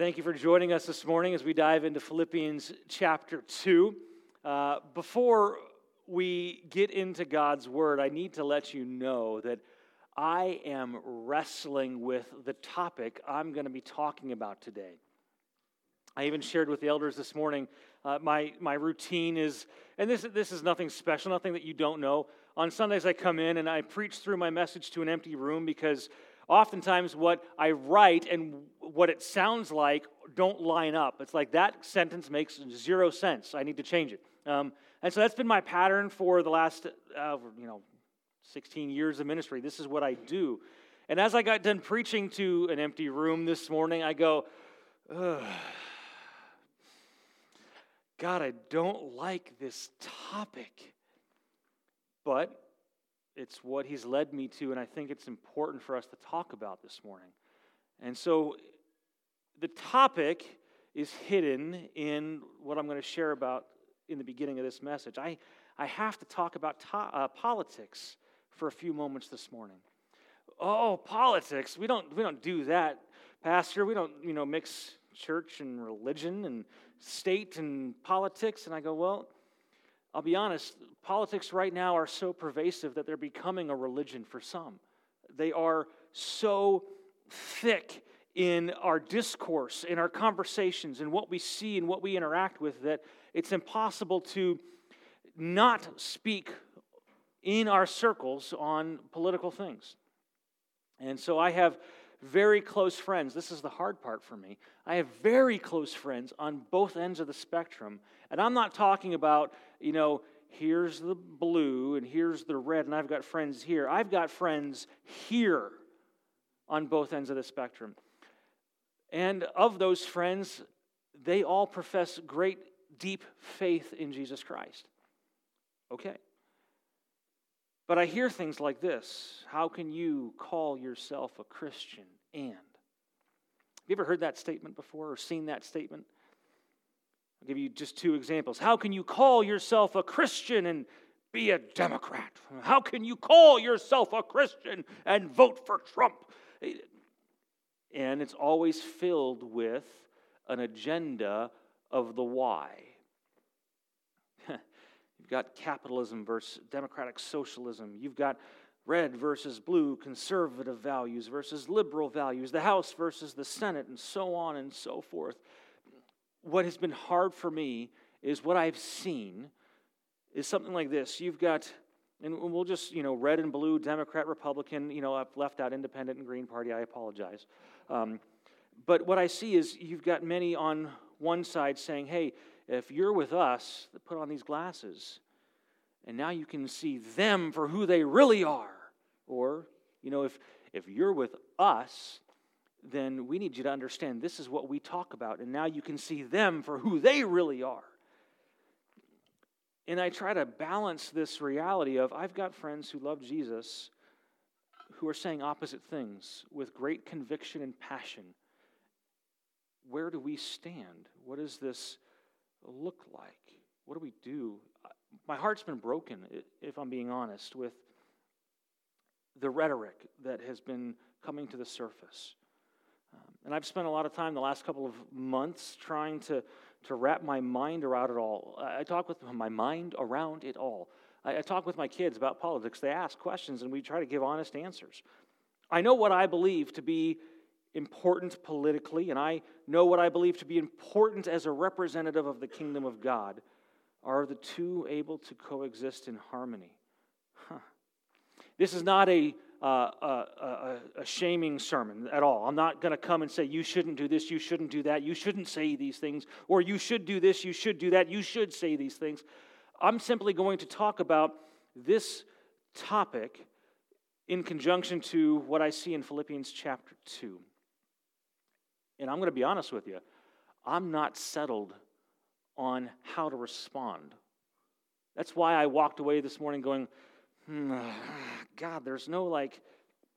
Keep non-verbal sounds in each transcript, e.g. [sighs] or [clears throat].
Thank you for joining us this morning as we dive into Philippians chapter 2. Uh, before we get into God's word, I need to let you know that I am wrestling with the topic I'm going to be talking about today. I even shared with the elders this morning uh, my, my routine is, and this, this is nothing special, nothing that you don't know. On Sundays, I come in and I preach through my message to an empty room because oftentimes what I write and what it sounds like don't line up. It's like that sentence makes zero sense. I need to change it. Um, and so that's been my pattern for the last, uh, you know, 16 years of ministry. This is what I do. And as I got done preaching to an empty room this morning, I go, Ugh. God, I don't like this topic. But it's what he's led me to, and I think it's important for us to talk about this morning. And so the topic is hidden in what I'm going to share about in the beginning of this message. I, I have to talk about to, uh, politics for a few moments this morning. Oh, politics. We don't, we don't do that, Pastor. We don't, you know, mix church and religion and state and politics. And I go, well, I'll be honest, politics right now are so pervasive that they're becoming a religion for some. They are so thick in our discourse, in our conversations, in what we see and what we interact with that it's impossible to not speak in our circles on political things. And so I have very close friends. This is the hard part for me. I have very close friends on both ends of the spectrum. And I'm not talking about, you know, here's the blue and here's the red, and I've got friends here. I've got friends here on both ends of the spectrum. And of those friends, they all profess great, deep faith in Jesus Christ. Okay. But I hear things like this How can you call yourself a Christian and? Have you ever heard that statement before or seen that statement? I'll give you just two examples. How can you call yourself a Christian and be a Democrat? How can you call yourself a Christian and vote for Trump? And it's always filled with an agenda of the why. [laughs] You've got capitalism versus democratic socialism. You've got red versus blue, conservative values versus liberal values, the House versus the Senate, and so on and so forth what has been hard for me is what I've seen is something like this. You've got, and we'll just, you know, red and blue, Democrat, Republican, you know, I've left out independent and Green Party, I apologize. Um, but what I see is you've got many on one side saying, hey, if you're with us, put on these glasses. And now you can see them for who they really are. Or, you know, if, if you're with us, then we need you to understand this is what we talk about. And now you can see them for who they really are. And I try to balance this reality of I've got friends who love Jesus who are saying opposite things with great conviction and passion. Where do we stand? What does this look like? What do we do? My heart's been broken, if I'm being honest, with the rhetoric that has been coming to the surface. And I've spent a lot of time the last couple of months trying to, to wrap my mind around it all. I, I talk with my mind around it all. I, I talk with my kids about politics. They ask questions, and we try to give honest answers. I know what I believe to be important politically, and I know what I believe to be important as a representative of the kingdom of God. Are the two able to coexist in harmony? Huh. This is not a a, a, a, shaming sermon at all. I'm not going to come and say, you shouldn't do this, you shouldn't do that, you shouldn't say these things, or you should do this, you should do that, you should say these things. I'm simply going to talk about this topic in conjunction to what I see in Philippians chapter 2. And I'm going to be honest with you, I'm not settled on how to respond. That's why I walked away this morning going, [sighs] God, there's no like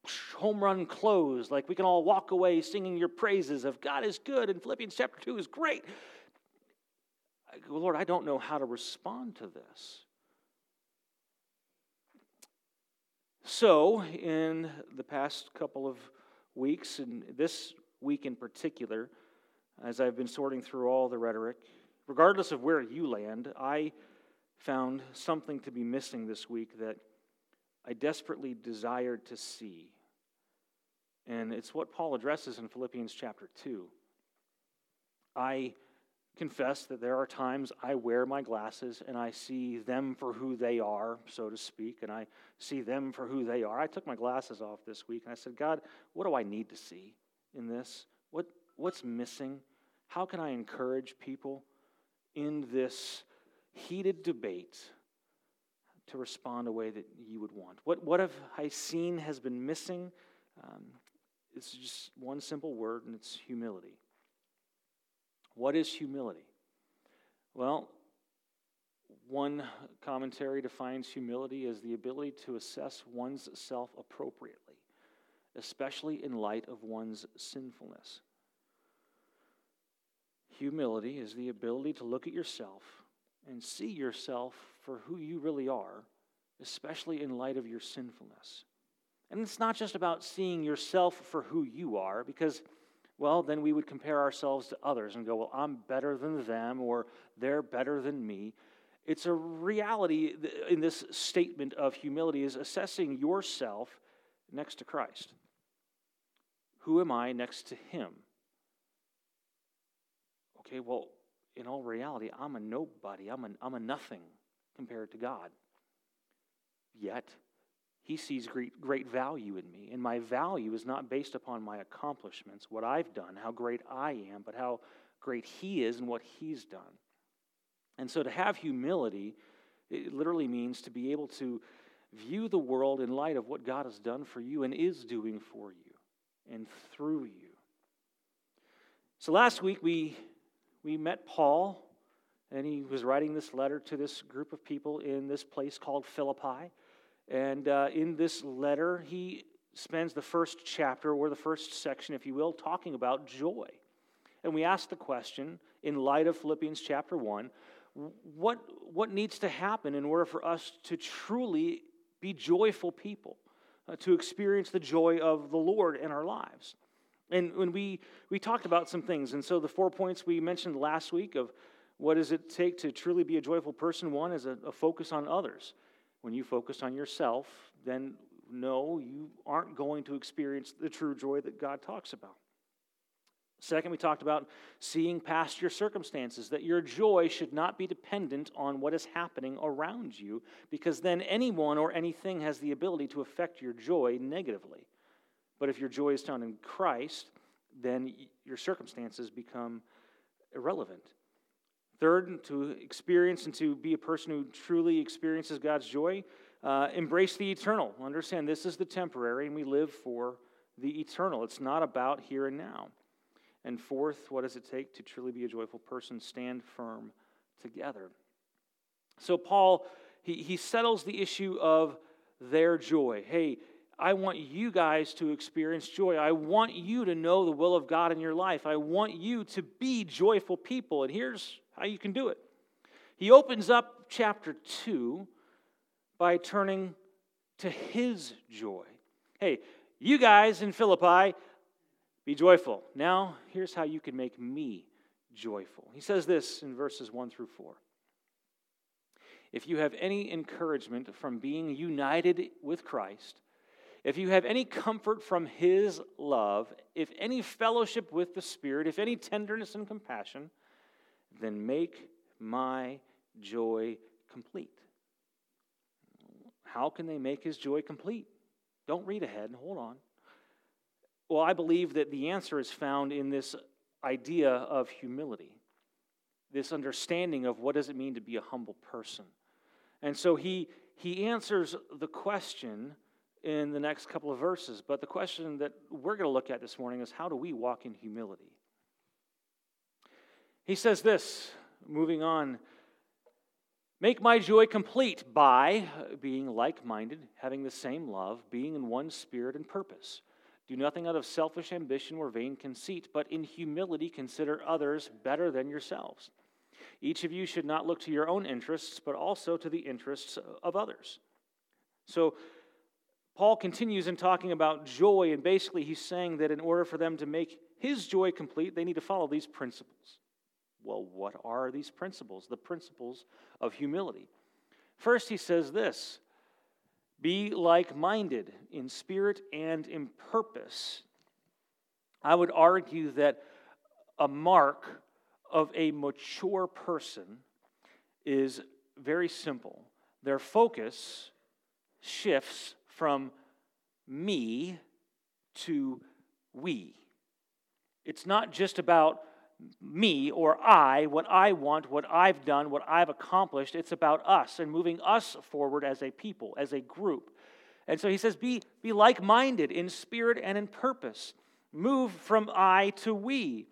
[sniffs] home run close. Like we can all walk away singing your praises of God is good and Philippians chapter 2 is great. Go, Lord, I don't know how to respond to this. So, in the past couple of weeks, and this week in particular, as I've been sorting through all the rhetoric. Regardless of where you land, I found something to be missing this week that I desperately desired to see. And it's what Paul addresses in Philippians chapter 2. I confess that there are times I wear my glasses and I see them for who they are, so to speak, and I see them for who they are. I took my glasses off this week and I said, God, what do I need to see in this? What, what's missing? How can I encourage people in this heated debate to respond a way that you would want? What, what have I seen has been missing? Um, it's just one simple word, and it's humility. What is humility? Well, one commentary defines humility as the ability to assess one's self appropriately, especially in light of one's sinfulness. Humility is the ability to look at yourself and see yourself for who you really are, especially in light of your sinfulness. And it's not just about seeing yourself for who you are, because, well, then we would compare ourselves to others and go, well, I'm better than them, or they're better than me. It's a reality in this statement of humility is assessing yourself next to Christ. Who am I next to Him? Okay, well, in all reality, I'm a nobody. I'm a, I'm a nothing compared to God. Yet, he sees great, great value in me. And my value is not based upon my accomplishments, what I've done, how great I am, but how great He is and what He's done. And so to have humility, it literally means to be able to view the world in light of what God has done for you and is doing for you and through you. So last week we, we met Paul, and he was writing this letter to this group of people in this place called Philippi. And uh, in this letter, he spends the first chapter, or the first section, if you will, talking about joy. And we ask the question, in light of Philippians chapter 1, what, what needs to happen in order for us to truly be joyful people, uh, to experience the joy of the Lord in our lives? And when we, we talked about some things, and so the four points we mentioned last week of what does it take to truly be a joyful person, one is a, a focus on others. When you focus on yourself, then no, you aren't going to experience the true joy that God talks about. Second, we talked about seeing past your circumstances, that your joy should not be dependent on what is happening around you, because then anyone or anything has the ability to affect your joy negatively. But if your joy is found in Christ, then your circumstances become irrelevant. Third, to experience and to be a person who truly experiences God's joy, uh, embrace the eternal. Understand this is the temporary, and we live for the eternal. It's not about here and now. And fourth, what does it take to truly be a joyful person? Stand firm together. So, Paul, he, he settles the issue of their joy. Hey, I want you guys to experience joy. I want you to know the will of God in your life. I want you to be joyful people. And here's how you can do it. He opens up chapter 2 by turning to his joy. Hey, you guys in Philippi, be joyful. Now, here's how you can make me joyful. He says this in verses 1 through 4. If you have any encouragement from being united with Christ, if you have any comfort from his love, if any fellowship with the Spirit, if any tenderness and compassion, then make my joy complete. How can they make his joy complete? Don't read ahead and hold on. Well, I believe that the answer is found in this idea of humility, this understanding of what does it mean to be a humble person. And so he, he answers the question in the next couple of verses. But the question that we're going to look at this morning is how do we walk in humility? He says this, moving on Make my joy complete by being like minded, having the same love, being in one spirit and purpose. Do nothing out of selfish ambition or vain conceit, but in humility consider others better than yourselves. Each of you should not look to your own interests, but also to the interests of others. So, Paul continues in talking about joy, and basically he's saying that in order for them to make his joy complete, they need to follow these principles. Well, what are these principles? The principles of humility. First, he says this be like minded in spirit and in purpose. I would argue that a mark of a mature person is very simple. Their focus shifts from me to we. It's not just about me or I, what I want, what I've done, what I've accomplished. It's about us and moving us forward as a people, as a group. And so he says, be, be like minded in spirit and in purpose. Move from I to we.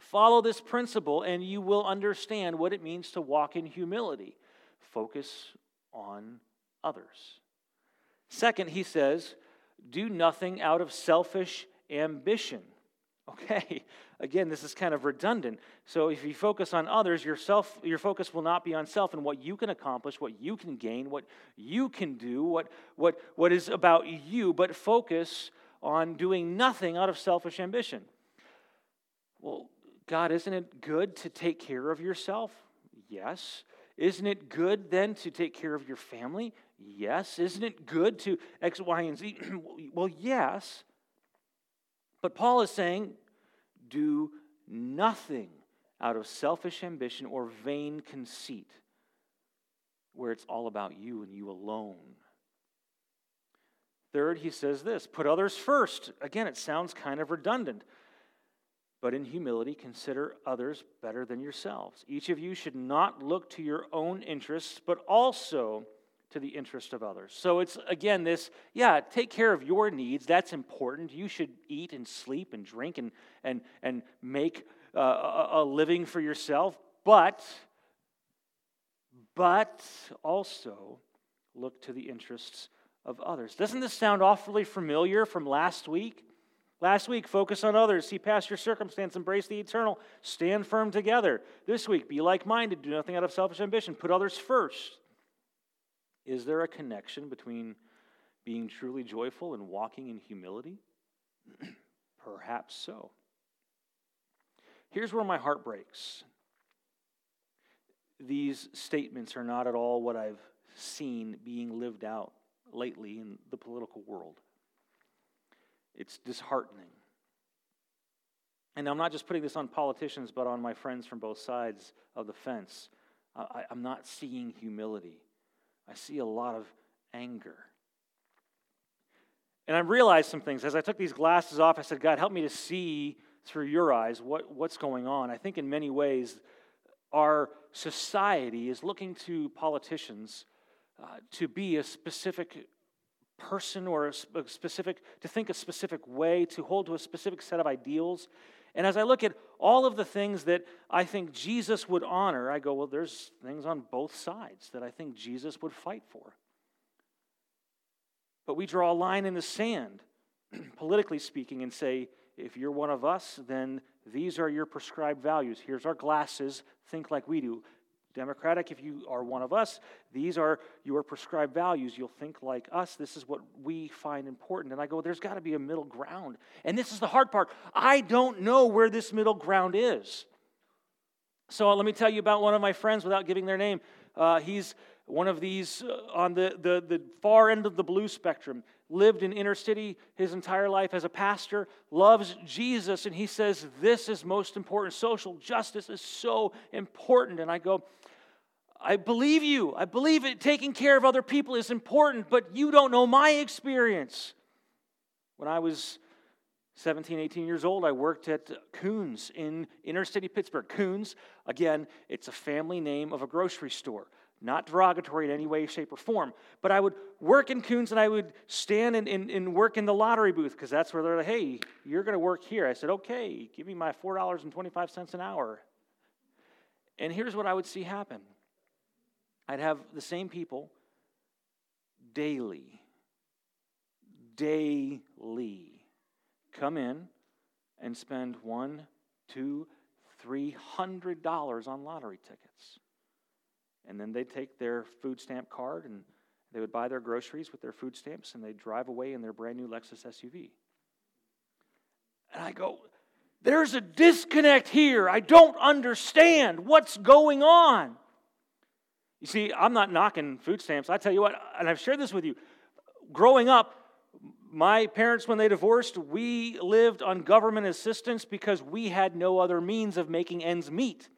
Follow this principle, and you will understand what it means to walk in humility. Focus on others. Second, he says, do nothing out of selfish ambition. [laughs] Okay, again, this is kind of redundant. So if you focus on others, your, self, your focus will not be on self and what you can accomplish, what you can gain, what you can do, what, what, what is about you, but focus on doing nothing out of selfish ambition. Well, God, isn't it good to take care of yourself? Yes. Isn't it good then to take care of your family? Yes. Isn't it good to X, Y, and Z? [clears throat] well, yes. But Paul is saying, do nothing out of selfish ambition or vain conceit, where it's all about you and you alone. Third, he says this put others first. Again, it sounds kind of redundant. But in humility, consider others better than yourselves. Each of you should not look to your own interests, but also to the interest of others. So it's again this, yeah, take care of your needs. That's important. You should eat and sleep and drink and and and make uh, a, a living for yourself, but but also look to the interests of others. Doesn't this sound awfully familiar from last week? Last week, focus on others, see past your circumstance, embrace the eternal, stand firm together. This week, be like minded, do nothing out of selfish ambition, put others first. Is there a connection between being truly joyful and walking in humility? [clears throat] Perhaps so. Here's where my heart breaks. These statements are not at all what I've seen being lived out lately in the political world. It's disheartening. And I'm not just putting this on politicians, but on my friends from both sides of the fence. I, am not seeing humility. I see a lot of anger. And I realized some things. As I took these glasses off, I said, God, help me to see through your eyes what, what's going on. I think in many ways, our society is looking to politicians uh, to be a specific person or a, a specific, to think a specific way, to hold to a specific set of ideals. And as I look at all of the things that I think Jesus would honor, I go, well, there's things on both sides that I think Jesus would fight for. But we draw a line in the sand, [clears throat] politically speaking, and say, if you're one of us, then these are your prescribed values. Here's our glasses. Think like we do. Democratic, if you are one of us, these are your prescribed values. You'll think like us. This is what we find important. And I go, there's got to be a middle ground. And this is the hard part. I don't know where this middle ground is. So let me tell you about one of my friends without giving their name. Uh, he's one of these uh, on the, the, the far end of the blue spectrum, lived in inner city his entire life as a pastor, loves Jesus, and he says, This is most important. Social justice is so important. And I go, I believe you. I believe it. Taking care of other people is important, but you don't know my experience. When I was 17, 18 years old, I worked at Kuhn's in inner city Pittsburgh. Kuhn's, again, it's a family name of a grocery store. Not derogatory in any way, shape, or form. But I would work in Kuhn's and I would stand and, and, and work in the lottery booth because that's where they're like, hey, you're going to work here. I said, okay, give me my $4.25 an hour. And here's what I would see happen I'd have the same people daily, daily come in and spend one, two, three hundred dollars on lottery tickets. And then they'd take their food stamp card and they would buy their groceries with their food stamps and they'd drive away in their brand new Lexus SUV. And I go, There's a disconnect here. I don't understand what's going on. You see, I'm not knocking food stamps. I tell you what, and I've shared this with you. Growing up, my parents, when they divorced, we lived on government assistance because we had no other means of making ends meet.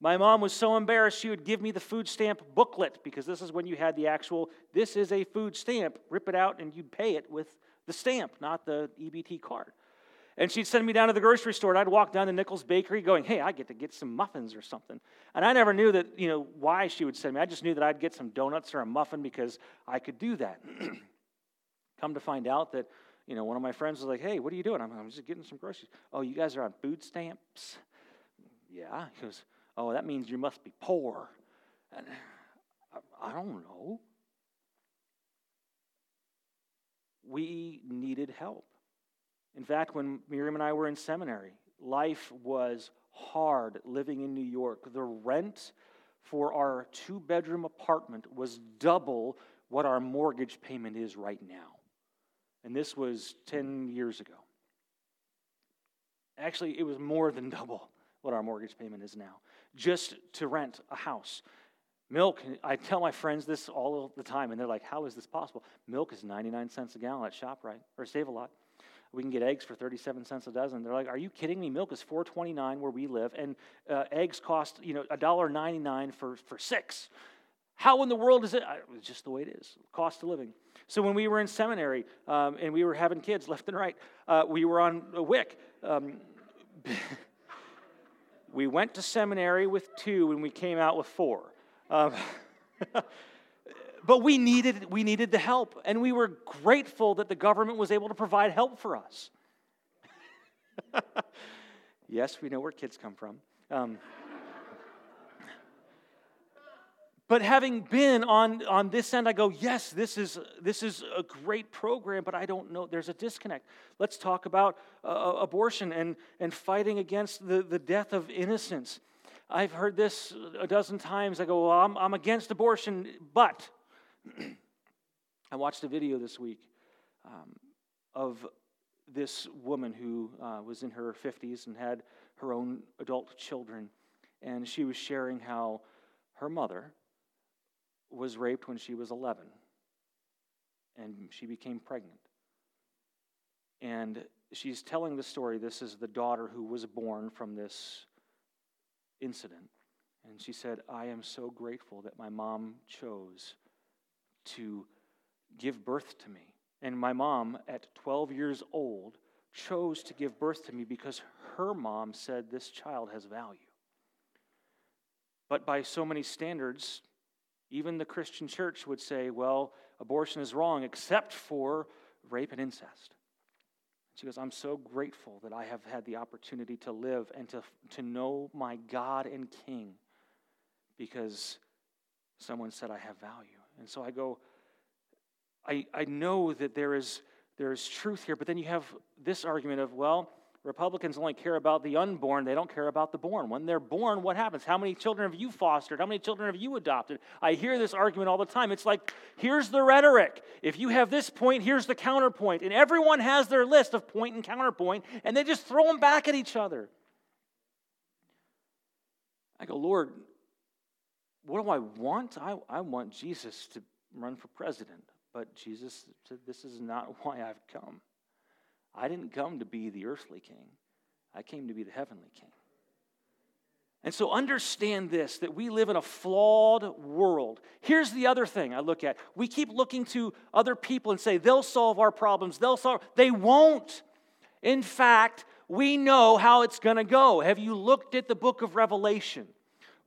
My mom was so embarrassed, she would give me the food stamp booklet because this is when you had the actual, this is a food stamp, rip it out, and you'd pay it with the stamp, not the EBT card. And she'd send me down to the grocery store, and I'd walk down to Nichols Bakery going, hey, I get to get some muffins or something. And I never knew that, you know, why she would send me. I just knew that I'd get some donuts or a muffin because I could do that. [clears throat] Come to find out that, you know, one of my friends was like, hey, what are you doing? I'm, I'm just getting some groceries. Oh, you guys are on food stamps? Yeah. He goes, Oh, that means you must be poor. And I, I don't know. We needed help. In fact, when Miriam and I were in seminary, life was hard living in New York. The rent for our two bedroom apartment was double what our mortgage payment is right now. And this was 10 years ago. Actually, it was more than double what our mortgage payment is now just to rent a house. Milk, I tell my friends this all the time, and they're like, How is this possible? Milk is 99 cents a gallon at ShopRite, or Save a Lot. We can get eggs for 37 cents a dozen. They're like, Are you kidding me? Milk is 4.29 where we live, and uh, eggs cost you know $1.99 for, for six. How in the world is it? It's just the way it is. Cost of living. So when we were in seminary um, and we were having kids left and right, uh, we were on a WIC. Um, [laughs] We went to seminary with two and we came out with four. Um, [laughs] but we needed, we needed the help, and we were grateful that the government was able to provide help for us. [laughs] yes, we know where kids come from. Um, But having been on, on this end, I go, yes, this is, this is a great program, but I don't know. There's a disconnect. Let's talk about uh, uh, abortion and, and fighting against the, the death of innocence. I've heard this a dozen times. I go, well, I'm, I'm against abortion, but I watched a video this week um, of this woman who uh, was in her 50s and had her own adult children. And she was sharing how her mother, was raped when she was 11, and she became pregnant. And she's telling the story. This is the daughter who was born from this incident. And she said, I am so grateful that my mom chose to give birth to me. And my mom, at 12 years old, chose to give birth to me because her mom said this child has value. But by so many standards, even the Christian church would say, well, abortion is wrong except for rape and incest. She goes, I'm so grateful that I have had the opportunity to live and to, to know my God and King because someone said I have value. And so I go, I, I know that there is, there is truth here, but then you have this argument of, well, Republicans only care about the unborn, they don't care about the born. When they're born, what happens? How many children have you fostered? How many children have you adopted? I hear this argument all the time. It's like, here's the rhetoric. If you have this point, here's the counterpoint. And everyone has their list of point and counterpoint, and they just throw them back at each other. I go, Lord, what do I want? I, I want Jesus to run for president. But Jesus said, This is not [laughs] why I've come. I didn't come to be the earthly king, I came to be the heavenly king. And so understand this that we live in a flawed world. Here's the other thing I look at. We keep looking to other people and say they'll solve our problems. They'll solve they won't. In fact, we know how it's going to go. Have you looked at the book of Revelation?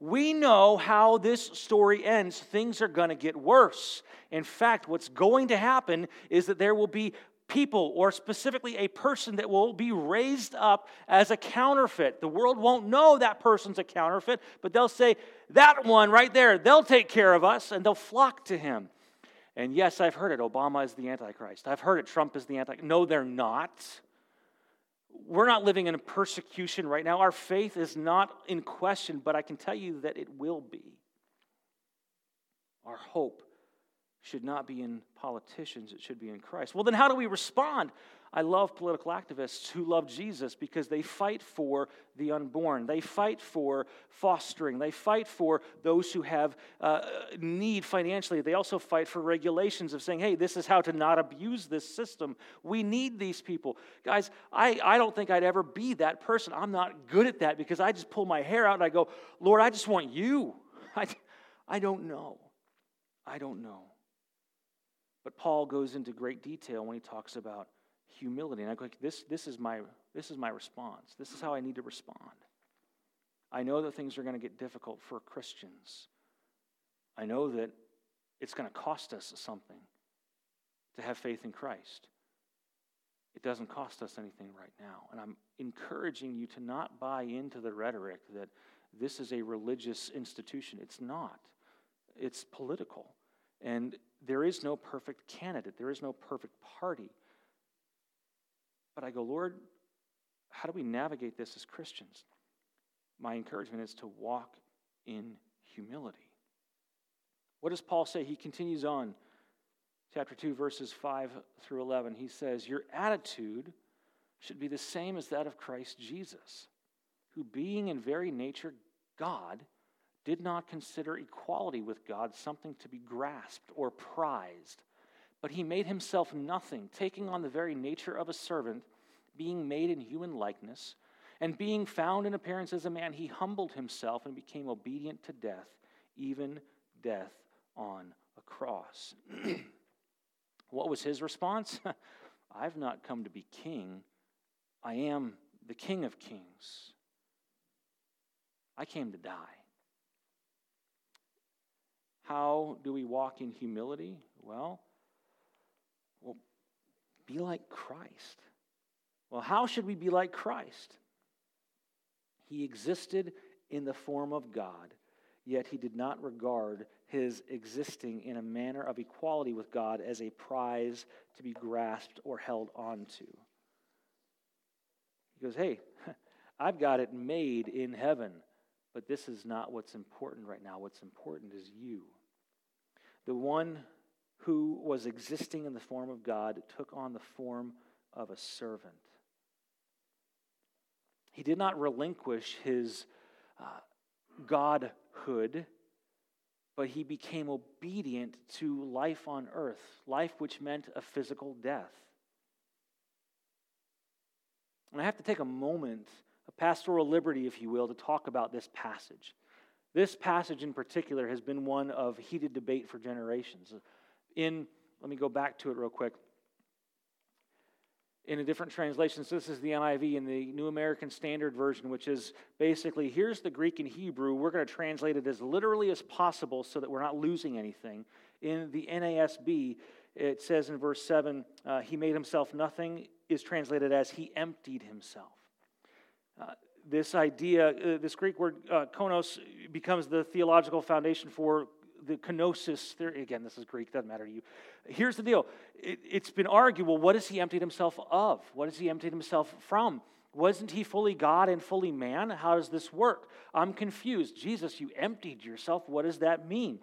We know how this story ends. Things are going to get worse. In fact, what's going to happen is that there will be people or specifically a person that will be raised up as a counterfeit. The world won't know that person's a counterfeit, but they'll say, that one right there, they'll take care of us, and they'll flock to him. And yes, I've heard it. Obama is the Antichrist. I've heard it. Trump is the Antichrist. No, they're not. We're not living in a persecution right now. Our faith is not in question, but I can tell you that it will be. Our hope should not be in politicians, it should be in Christ. Well, then how do we respond? I love political activists who love Jesus because they fight for the unborn. They fight for fostering. They fight for those who have uh, need financially. They also fight for regulations of saying, hey, this is how to not abuse this system. We need these people. Guys, I, I don't think I'd ever be that person. I'm not good at that because I just pull my hair out and I go, Lord, I just want you. [laughs] I, I don't know. I don't know. But Paul goes into great detail when he talks about humility. And I go, this, this, is my, this is my response. This is how I need to respond. I know that things are going to get difficult for Christians. I know that it's going to cost us something to have faith in Christ. It doesn't cost us anything right now. And I'm encouraging you to not buy into the rhetoric that this is a religious institution. It's not, it's political. And there is no perfect candidate, there is no perfect party. But I go, Lord, how do we navigate this as Christians? My encouragement is to walk in humility. What does Paul say? He continues on, chapter 2, verses 5 through 11. He says, Your attitude should be the same as that of Christ Jesus, who, being in very nature God, did not consider equality with God something to be grasped or prized, but he made himself nothing, taking on the very nature of a servant, being made in human likeness, and being found in appearance as a man, he humbled himself and became obedient to death, even death on a cross. [clears throat] what was his response? [laughs] I've not come to be king, I am the King of kings. I came to die. How do we walk in humility? Well, well, be like Christ. Well, how should we be like Christ? He existed in the form of God, yet he did not regard his existing in a manner of equality with God as a prize to be grasped or held onto. He goes, Hey, [laughs] I've got it made in heaven. But this is not what's important right now. What's important is you. The one who was existing in the form of God took on the form of a servant. He did not relinquish his uh, godhood, but he became obedient to life on earth, life which meant a physical death. And I have to take a moment a pastoral liberty, if you will, to talk about this passage. This passage in particular has been one of heated debate for generations. In, let me go back to it real quick. In a different translation, so this is the NIV in the New American Standard Version, which is basically here's the Greek and Hebrew. We're going to translate it as literally as possible so that we're not losing anything. In the NASB, it says in verse 7, uh, He made himself nothing, is translated as He emptied himself. Uh, this idea, uh, this Greek word uh, konos, becomes the theological foundation for the kenosis theory. Again, this is Greek, doesn't matter to you. Here's the deal it, it's been argued well, what has he emptied himself of? What has he emptied himself from? Wasn't he fully God and fully man? How does this work? I'm confused. Jesus, you emptied yourself. What does that mean?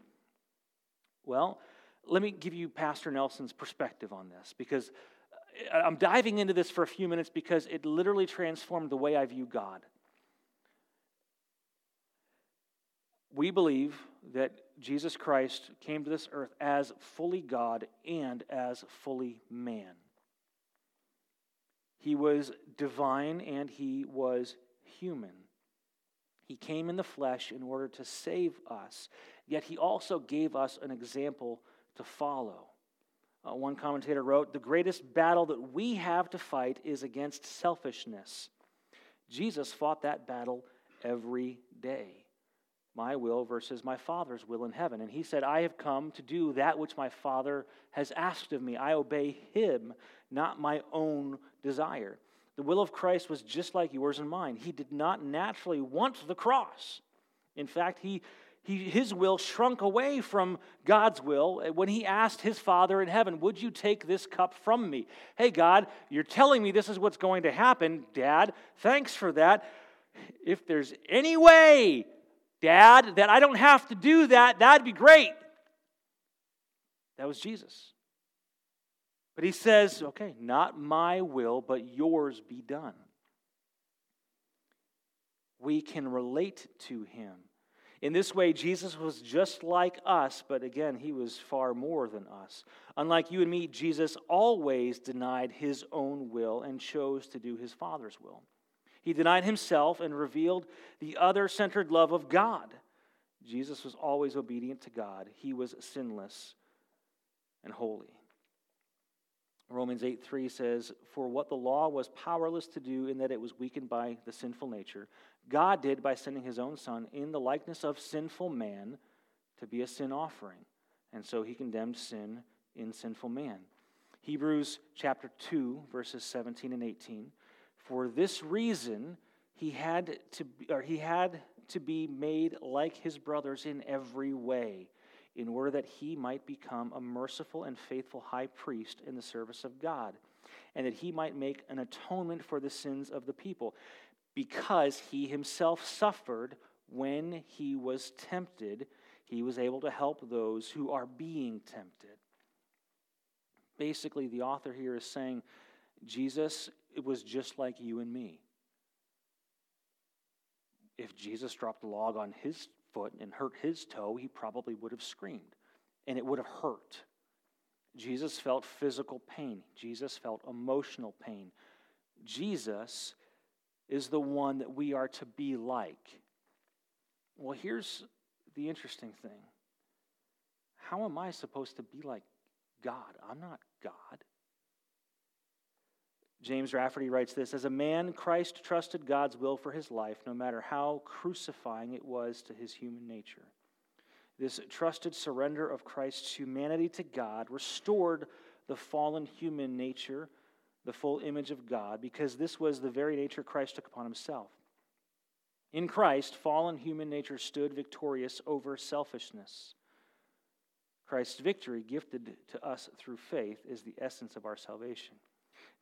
Well, let me give you Pastor Nelson's perspective on this because uh, I'm diving into this for a few minutes because it literally transformed the way I view God. We believe that Jesus Christ came to this earth as fully God and as fully man. He was divine and he was human. He came in the flesh in order to save us, yet he also gave us an example to follow. Uh, one commentator wrote The greatest battle that we have to fight is against selfishness. Jesus fought that battle every day. My will versus my Father's will in heaven. And he said, I have come to do that which my Father has asked of me. I obey him, not my own desire. The will of Christ was just like yours and mine. He did not naturally want the cross. In fact, he he, his will shrunk away from God's will when he asked his Father in heaven, Would you take this cup from me? Hey, God, you're telling me this is what's going to happen. Dad, thanks for that. If there's any way, Dad, that I don't have to do that, that'd be great. That was Jesus. But he says, okay, not my will, but yours be done. We can relate to him. In this way, Jesus was just like us, but again, he was far more than us. Unlike you and me, Jesus always denied his own will and chose to do his Father's will. He denied himself and revealed the other centered love of God. Jesus was always obedient to God, he was sinless and holy. Romans 8 3 says, For what the law was powerless to do in that it was weakened by the sinful nature, God did by sending his own Son in the likeness of sinful man to be a sin offering. And so he condemned sin in sinful man. Hebrews chapter 2, verses 17 and 18. For this reason, he had to, or he had to be made like his brothers in every way in order that he might become a merciful and faithful high priest in the service of God, and that he might make an atonement for the sins of the people, because he himself suffered when he was tempted, he was able to help those who are being tempted. Basically, the author here is saying Jesus it was just like you and me. If Jesus dropped a log on his foot and hurt his toe, he probably would have screamed and it would have hurt. Jesus felt physical pain, Jesus felt emotional pain. Jesus is the one that we are to be like. Well, here's the interesting thing how am I supposed to be like God? I'm not God. James Rafferty writes this As a man, Christ trusted God's will for his life, no matter how crucifying it was to his human nature. This trusted surrender of Christ's humanity to God restored the fallen human nature, the full image of God, because this was the very nature Christ took upon himself. In Christ, fallen human nature stood victorious over selfishness. Christ's victory, gifted to us through faith, is the essence of our salvation.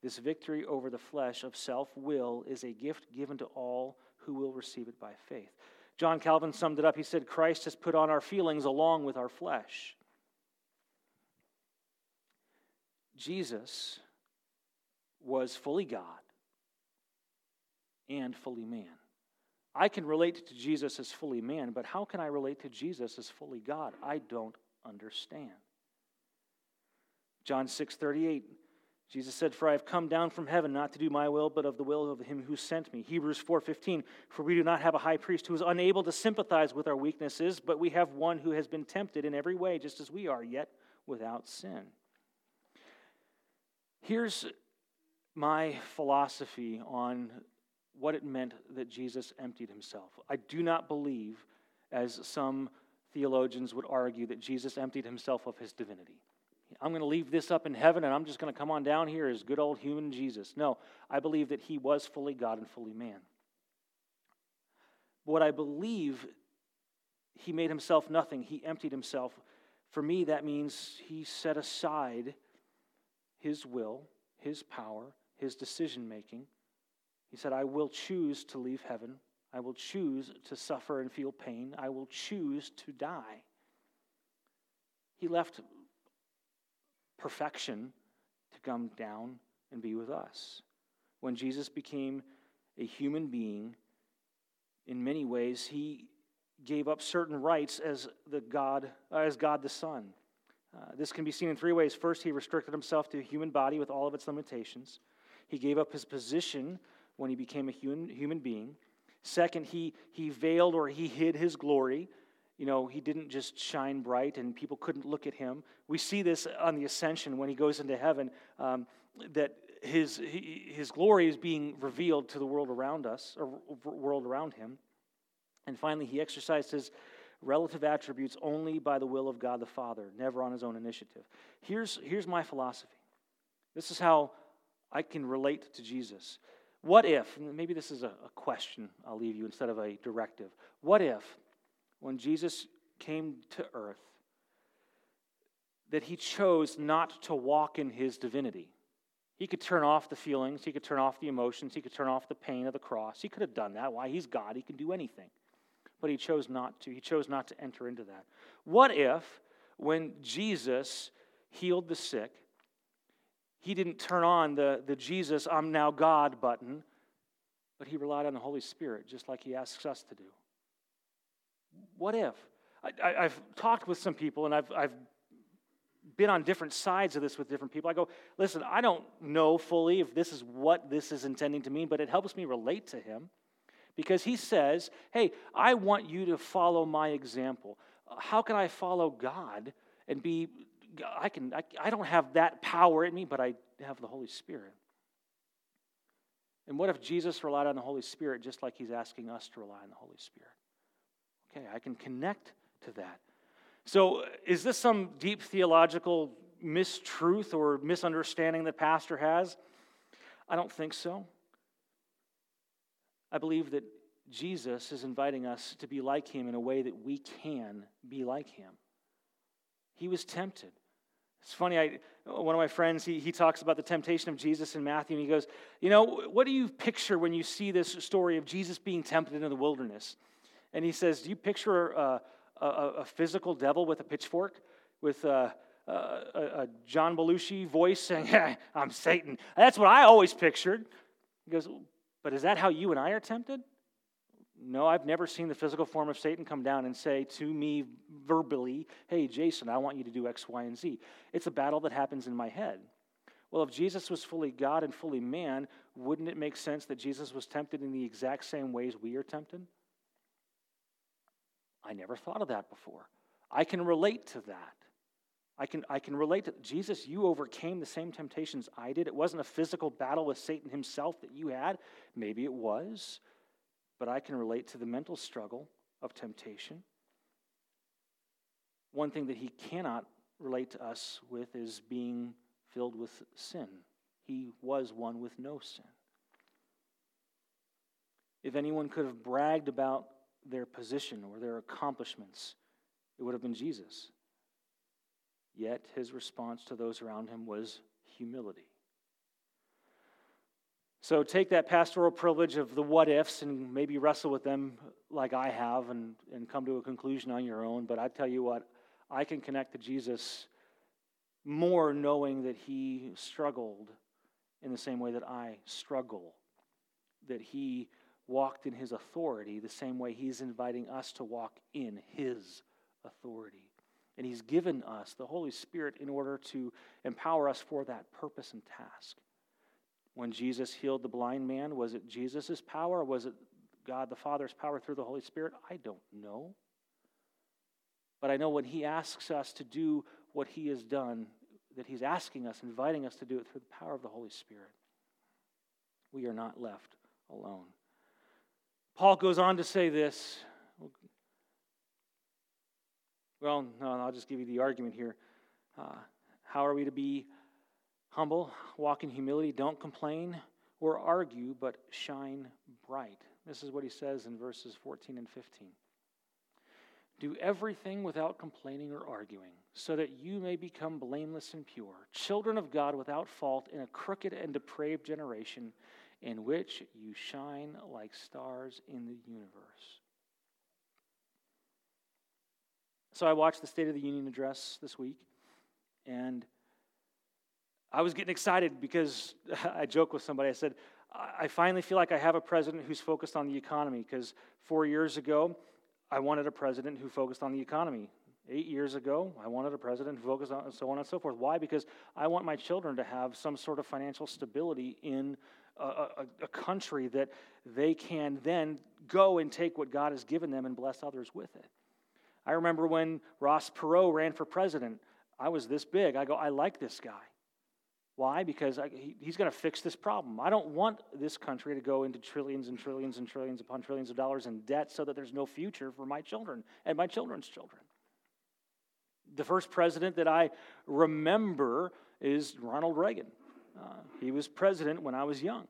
This victory over the flesh of self will is a gift given to all who will receive it by faith. John Calvin summed it up. He said, Christ has put on our feelings along with our flesh. Jesus was fully God and fully man. I can relate to Jesus as fully man, but how can I relate to Jesus as fully God? I don't understand. John 6 38 Jesus said, For I have come down from heaven not to do my will, but of the will of him who sent me. Hebrews 4:15, For we do not have a high priest who is unable to sympathize with our weaknesses, but we have one who has been tempted in every way, just as we are, yet without sin. Here's my philosophy on what it meant that Jesus emptied himself. I do not believe, as some theologians would argue, that Jesus emptied himself of his divinity. I'm going to leave this up in heaven and I'm just going to come on down here as good old human Jesus. No, I believe that he was fully God and fully man. But what I believe, he made himself nothing, he emptied himself. For me, that means he set aside his will, his power, his decision making. He said, I will choose to leave heaven. I will choose to suffer and feel pain. I will choose to die. He left perfection to come down and be with us. When Jesus became a human being, in many ways, he gave up certain rights as the God, uh, as God the Son. Uh, this can be seen in three ways. First, he restricted himself to a human body with all of its limitations. He gave up his position when he became a human, human being. Second, he, he veiled or he hid his glory you know, he didn't just shine bright and people couldn't look at him. We see this on the ascension when he goes into heaven, um, that his, his glory is being revealed to the world around us, or world around him. And finally, he exercised his relative attributes only by the will of God the Father, never on his own initiative. Here's, here's my philosophy. This is how I can relate to Jesus. What if, maybe this is a, a question I'll leave you instead of a directive. What if when Jesus came to earth that he chose not to walk in his divinity. He could turn off the feelings, he could turn off the emotions, he could turn off the pain of the cross. He could have done that. Why? He's God, he can do anything. But he chose not to. He chose not to enter into that. What if, when Jesus healed the sick, he didn't turn on the, the Jesus, I'm now God button, but he relied on the Holy Spirit, just like he asks us to do. What if? I, have talked with some people and I've, I've been on different sides of this with different people. I go, listen, I don't know fully if this is what this is intending to mean, but it helps me relate to him because he says, hey, I want you to follow my example. How can I follow God and be I can I, I don't have that power in me, but I have the Holy Spirit. And what if Jesus relied on the Holy Spirit just like he's asking us to rely on the Holy Spirit? Okay, I can connect to that. So, is this some deep theological mistruth or misunderstanding that pastor has? I don't think so. I believe that Jesus is inviting us to be like him in a way that we can be like him. He was tempted. It's funny, I, one of my friends, he, he talks about the temptation of Jesus in Matthew, and he goes, You know, what do you picture when you see this story of Jesus being tempted in the wilderness? And he says, Do you picture uh, a, a, a physical devil with a pitchfork, with uh, a, a, John Belushi voice saying, [laughs] I'm Satan? That's what I always pictured. He goes, But is that how you and I are tempted? No, I've never seen the physical form of Satan come down and say to me verbally, Hey, Jason, I want you to do X, Y, and Z. It's a battle that happens in my head. Well, if Jesus was fully God and fully man, wouldn't it make sense that Jesus was tempted in the exact same ways we are tempted? I never thought of that before. I can relate to that. I can, I can relate to Jesus, you overcame the same temptations I did. It wasn't a physical battle with Satan himself that you had. Maybe it was but I can relate to the mental struggle of temptation. One thing that he cannot relate to us with is being filled with sin. He was one with no sin. If anyone could have bragged about their position or their accomplishments, it would have been Jesus. Yet his response to those around him was humility. So take that pastoral privilege of the what ifs and maybe wrestle with them like I have and, and come to a conclusion on your own. But I tell you what, I can connect to Jesus more knowing that he struggled in the same way that I struggle, that he walked in his authority the same way he's inviting us to walk in his authority. And he's given us the Holy Spirit in order to empower us for that purpose and task. When Jesus healed the blind man, was it Jesus' power was it God the Father's power through the Holy Spirit? I don't know. But I know when He asks us to do what He has done, that He's asking us, inviting us to do it through the power of the Holy Spirit. We are not left alone. Paul goes on to say this. Well, no, I'll just give you the argument here. Uh, how are we to be Humble, walk in humility, don't complain or argue, but shine bright. This is what he says in verses 14 and 15. Do everything without complaining or arguing, so that you may become blameless and pure, children of God without fault in a crooked and depraved generation, in which you shine like stars in the universe. So I watched the State of the Union address this week, and I was getting excited because [laughs] I joked with somebody. I said, I finally feel like I have a president who's focused on the economy because four years ago, I wanted a president who focused on the economy. Eight years ago, I wanted a president who focused on so on and so forth. Why? Because I want my children to have some sort of financial stability in a, a, country that they can then go and take what God has given them and bless others with it. I remember when Ross Perot ran for president, I was this big. I go, I like this guy. Why? Because I, he, he's going to fix this problem. I don't want this country to go into trillions and trillions and trillions upon trillions of dollars in debt so that there's no future for my children and my children's children. The first president that I remember is Ronald Reagan. Uh, he was president when I was young.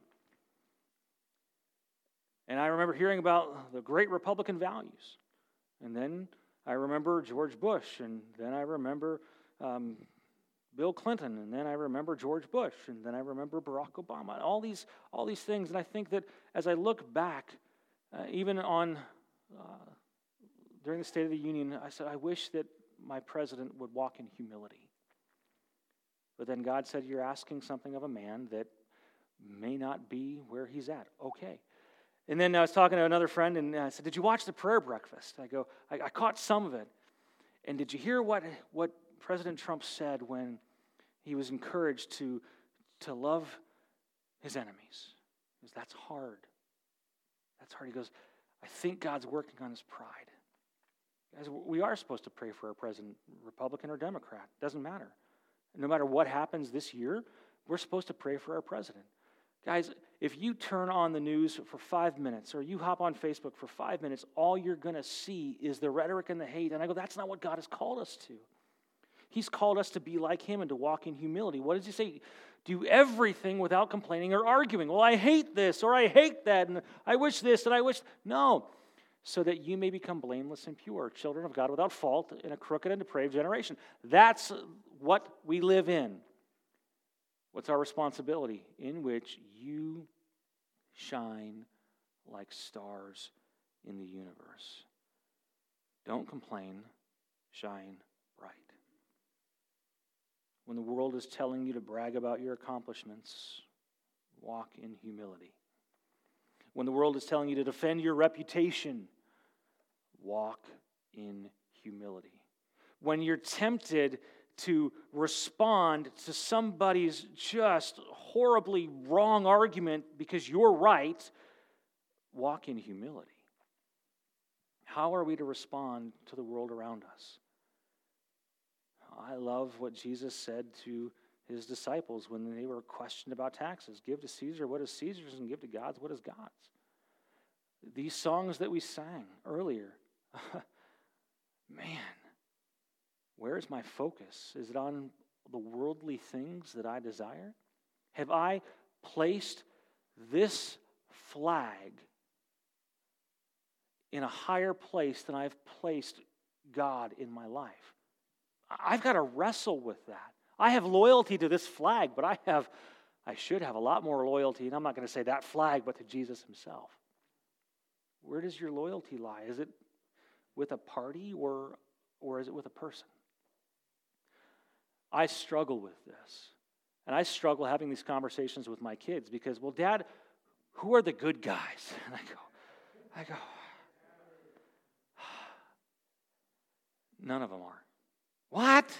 And I remember hearing about the great Republican values. And then I remember George Bush, and then I remember um, Bill Clinton, and then I remember George Bush, and then I remember Barack Obama, all these, all these things. And I think that as I look back, uh, even on uh, during the State of the Union, I said, I wish that my president would walk in humility. But then God said, You're asking something of a man that may not be where he's at. Okay. And then I was talking to another friend and I said, Did you watch the prayer breakfast? I go, I, I caught some of it. And did you hear what, what President Trump said when he was encouraged to, to love his enemies? He goes, That's hard. That's hard. He goes, I think God's working on his pride. Guys, we are supposed to pray for our president, Republican or Democrat. Doesn't matter. No matter what happens this year, we're supposed to pray for our president. Guys, if you turn on the news for five minutes or you hop on Facebook for five minutes, all you're going to see is the rhetoric and the hate. And I go, that's not what God has called us to. He's called us to be like Him and to walk in humility. What does He say? Do everything without complaining or arguing. Well, I hate this or I hate that and I wish this and I wish. No. So that you may become blameless and pure, children of God without fault in a crooked and depraved generation. That's what we live in. What's our responsibility? In which you shine like stars in the universe. Don't complain, shine bright. When the world is telling you to brag about your accomplishments, walk in humility. When the world is telling you to defend your reputation, walk in humility. When you're tempted to respond to somebody's just horribly wrong argument because you're right, walk in humility. How are we to respond to the world around us? I love what Jesus said to his disciples when they were questioned about taxes give to Caesar what is Caesar's and give to God's what is God's. These songs that we sang earlier, [laughs] man, where is my focus? Is it on the worldly things that I desire? Have I placed this flag in a higher place than I've placed God in my life? I've got to wrestle with that. I have loyalty to this flag, but I have I should have a lot more loyalty, and I'm not going to say that flag, but to Jesus himself. Where does your loyalty lie? Is it with a party or, or is it with a person? I struggle with this. And I struggle having these conversations with my kids because, well, Dad, who are the good guys? [laughs] And I go, I go, [sighs] none of them are. What?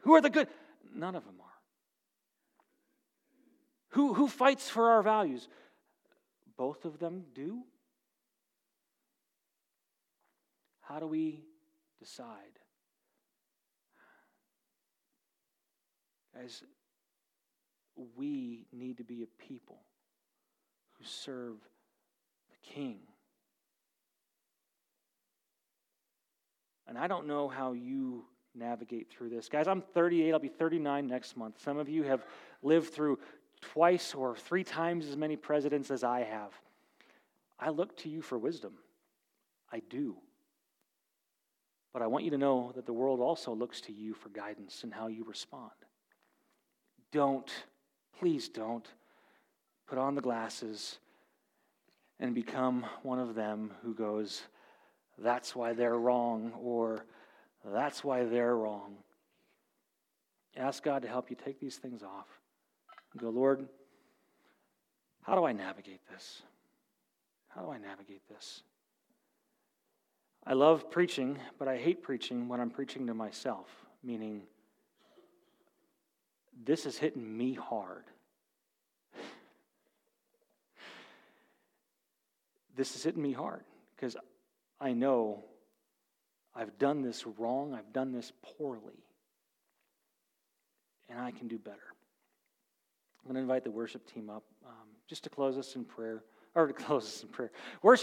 Who are the good? None of them are. Who, who fights for our values? Both of them do. How do we decide? Guys, we need to be a people who serve the King. And I don't know how you navigate through this. Guys, I'm 38, I'll be 39 next month. Some of you have lived through twice or three times as many presidents as I have. I look to you for wisdom. I do. But I want you to know that the world also looks to you for guidance in how you respond. Don't, please don't, put on the glasses and become one of them who goes, that's why they're wrong, or that's why they're wrong. Ask God to help you take these things off. go, Lord, how do I navigate this? How do I navigate this? I love preaching, but I hate preaching when I'm preaching to myself, meaning this is hitting me hard. [laughs] This is hitting me hard because I know I've done this wrong, I've done this poorly, and I can do better. I'm going to invite the worship team up um, just to close us in prayer, or to [laughs] close us in prayer. Worship